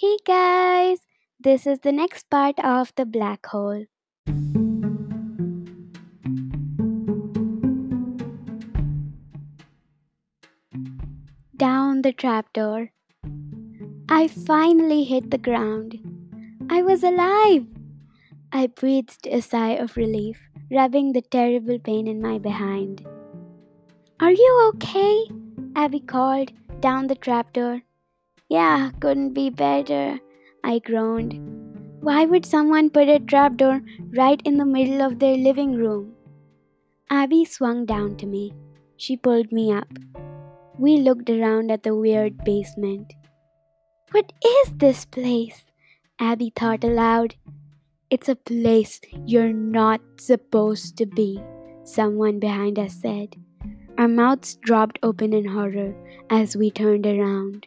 Hey guys, this is the next part of the black hole. Down the trapdoor. I finally hit the ground. I was alive! I breathed a sigh of relief, rubbing the terrible pain in my behind. Are you okay? Abby called down the trapdoor. Yeah, couldn't be better, I groaned. Why would someone put a trapdoor right in the middle of their living room? Abby swung down to me. She pulled me up. We looked around at the weird basement. What is this place? Abby thought aloud. It's a place you're not supposed to be, someone behind us said. Our mouths dropped open in horror as we turned around.